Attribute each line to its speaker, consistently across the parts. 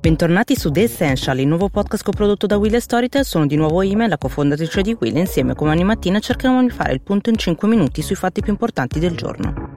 Speaker 1: Bentornati su The Essential, il nuovo podcast coprodotto da Will e Storytel. Sono di nuovo Ime, la cofondatrice di Will, insieme come ogni mattina cercheremo di fare il punto in 5 minuti sui fatti più importanti del giorno.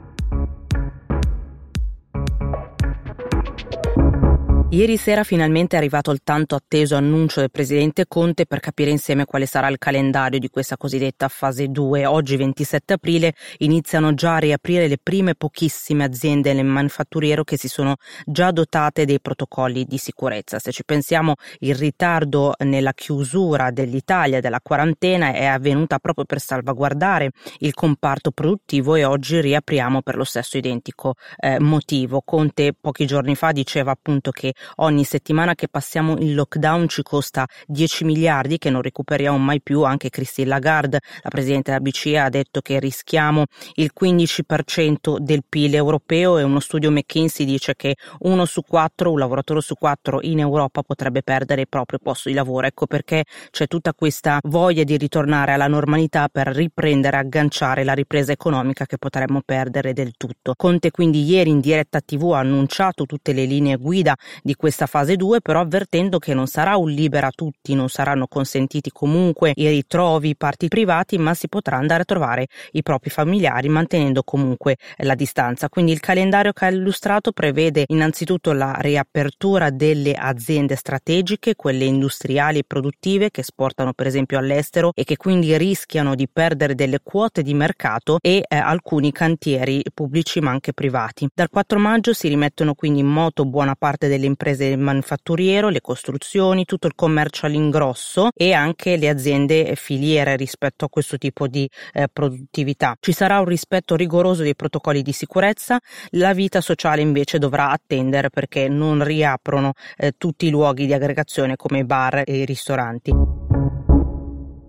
Speaker 1: Ieri sera finalmente è arrivato il tanto atteso annuncio del presidente Conte per capire insieme quale sarà il calendario di questa cosiddetta fase 2. Oggi 27 aprile iniziano già a riaprire le prime pochissime aziende nel manifatturiero che si sono già dotate dei protocolli di sicurezza. Se ci pensiamo il ritardo nella chiusura dell'Italia della quarantena è avvenuta proprio per salvaguardare il comparto produttivo e oggi riapriamo per lo stesso identico eh, motivo. Conte pochi giorni fa diceva appunto che Ogni settimana che passiamo in lockdown ci costa 10 miliardi che non recuperiamo mai più. Anche Christine Lagarde, la presidente della BCE, ha detto che rischiamo il 15% del PIL europeo e uno studio McKinsey dice che uno su quattro, un lavoratore su quattro in Europa potrebbe perdere il proprio posto di lavoro. Ecco perché c'è tutta questa voglia di ritornare alla normalità per riprendere, agganciare la ripresa economica che potremmo perdere del tutto. Conte quindi ieri in diretta TV ha annunciato tutte le linee guida di di questa fase 2, però avvertendo che non sarà un libera a tutti, non saranno consentiti comunque i ritrovi, i parti privati, ma si potrà andare a trovare i propri familiari mantenendo comunque la distanza. Quindi il calendario che ha illustrato prevede innanzitutto la riapertura delle aziende strategiche, quelle industriali e produttive che esportano per esempio all'estero e che quindi rischiano di perdere delle quote di mercato e eh, alcuni cantieri pubblici ma anche privati. Dal 4 maggio si rimettono quindi in moto buona parte delle imprese imprese manufatturiero, le costruzioni, tutto il commercio all'ingrosso e anche le aziende filiere rispetto a questo tipo di eh, produttività. Ci sarà un rispetto rigoroso dei protocolli di sicurezza, la vita sociale invece dovrà attendere perché non riaprono eh, tutti i luoghi di aggregazione come i bar e i ristoranti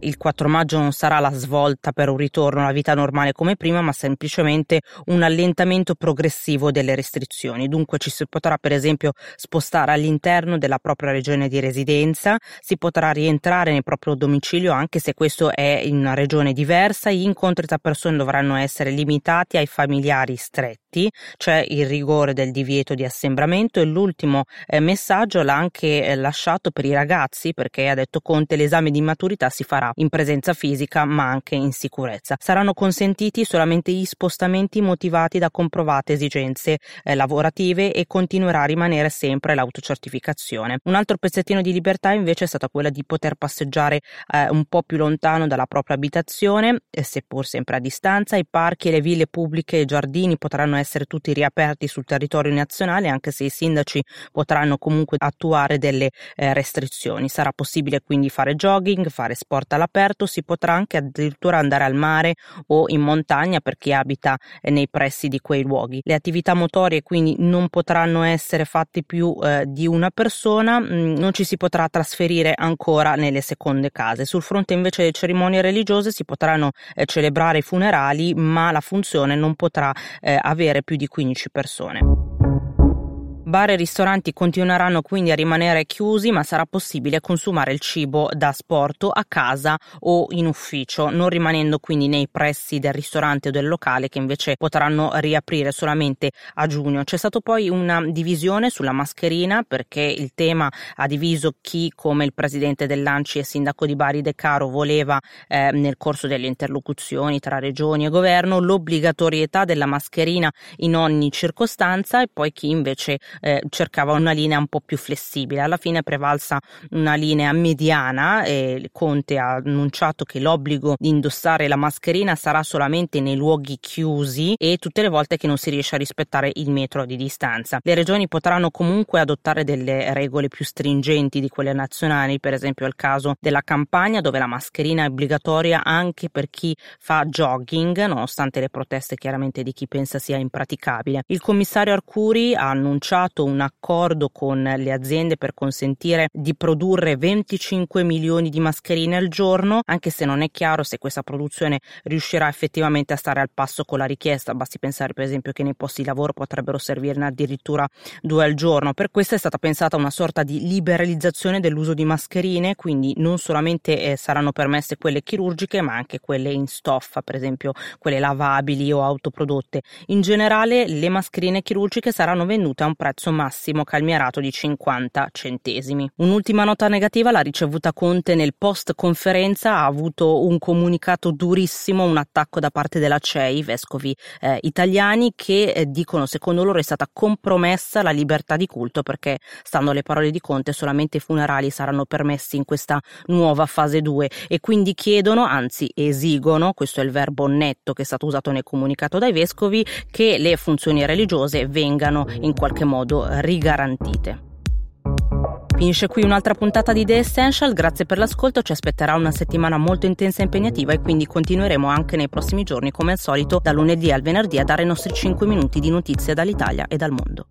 Speaker 1: il 4 maggio non sarà la svolta per un ritorno alla vita normale come prima, ma semplicemente un allentamento progressivo delle restrizioni. Dunque ci si potrà per esempio spostare all'interno della propria regione di residenza, si potrà rientrare nel proprio domicilio anche se questo è in una regione diversa, gli incontri tra persone dovranno essere limitati ai familiari stretti, c'è il rigore del divieto di assembramento e l'ultimo eh, messaggio l'ha anche eh, lasciato per i ragazzi perché ha detto Conte l'esame di maturità si farà in presenza fisica ma anche in sicurezza. Saranno consentiti solamente gli spostamenti motivati da comprovate esigenze eh, lavorative e continuerà a rimanere sempre l'autocertificazione. Un altro pezzettino di libertà invece è stata quella di poter passeggiare eh, un po' più lontano dalla propria abitazione, eh, seppur sempre a distanza. I parchi e le ville pubbliche e i giardini potranno essere tutti riaperti sul territorio nazionale anche se i sindaci potranno comunque attuare delle eh, restrizioni. Sarà possibile quindi fare jogging, fare sport alla all'aperto si potrà anche addirittura andare al mare o in montagna per chi abita eh, nei pressi di quei luoghi. Le attività motorie quindi non potranno essere fatte più eh, di una persona, mh, mm, non ci si potrà trasferire ancora nelle seconde case. Sul fronte invece delle cerimonie religiose si potranno eh, celebrare i funerali, ma la funzione non potrà eh, più di 15 persone. Bar e ristoranti continueranno quindi a rimanere chiusi, ma sarà possibile consumare il cibo da sporto a casa o in ufficio, non rimanendo quindi nei pressi del ristorante o del locale che invece potranno riaprire solamente a giugno. C'è stata poi una divisione sulla mascherina perché il tema ha diviso chi, come il presidente dell'Anci e sindaco di Bari De Caro, voleva eh, nel corso delle interlocuzioni tra regioni e governo l'obbligatorietà della mascherina in ogni circostanza e poi chi invece eh, cercava una linea un po' più flessibile. Alla fine è prevalsa una linea mediana e Conte ha annunciato che l'obbligo di indossare la mascherina sarà solamente nei luoghi chiusi e tutte le volte che non si riesce a rispettare il metro di distanza. Le regioni potranno comunque adottare delle regole più stringenti di quelle nazionali, per esempio è il caso della campagna dove la mascherina è obbligatoria anche per chi fa jogging, nonostante le proteste chiaramente di chi pensa sia impraticabile. Il commissario Arcuri ha annunciato firmato un accordo con le aziende per consentire di produrre 25 milioni di mascherine al giorno, anche se non è chiaro se questa produzione riuscirà effettivamente a stare al passo con la richiesta. Basti pensare per esempio che nei posti di lavoro potrebbero servirne addirittura due al giorno. Per questo è stata pensata una sorta di liberalizzazione dell'uso di mascherine, quindi non solamente eh, saranno permesse quelle chirurgiche, ma anche quelle in stoffa, per esempio quelle lavabili o autoprodotte. In generale le mascherine chirurgiche saranno vendute a un prezzo prezzo massimo calmierato di 50 centesimi. Un'ultima nota negativa l'ha ricevuta Conte nel post conferenza, ha avuto un comunicato durissimo, un attacco da parte della CEI, vescovi eh, italiani, che eh, dicono secondo loro è stata compromessa la libertà di culto perché, stando alle parole di Conte, solamente i funerali saranno permessi in questa nuova fase 2 e quindi chiedono, anzi esigono, questo è il verbo netto che è stato usato nel comunicato dai vescovi, che le funzioni religiose vengano in qualche modo rigarantite. Finisce qui un'altra puntata di The Essential, grazie per l'ascolto, ci aspetterà una settimana molto intensa e impegnativa e quindi continueremo anche nei prossimi giorni come al solito da lunedì al venerdì a dare i nostri 5 minuti di notizie dall'Italia e dal mondo.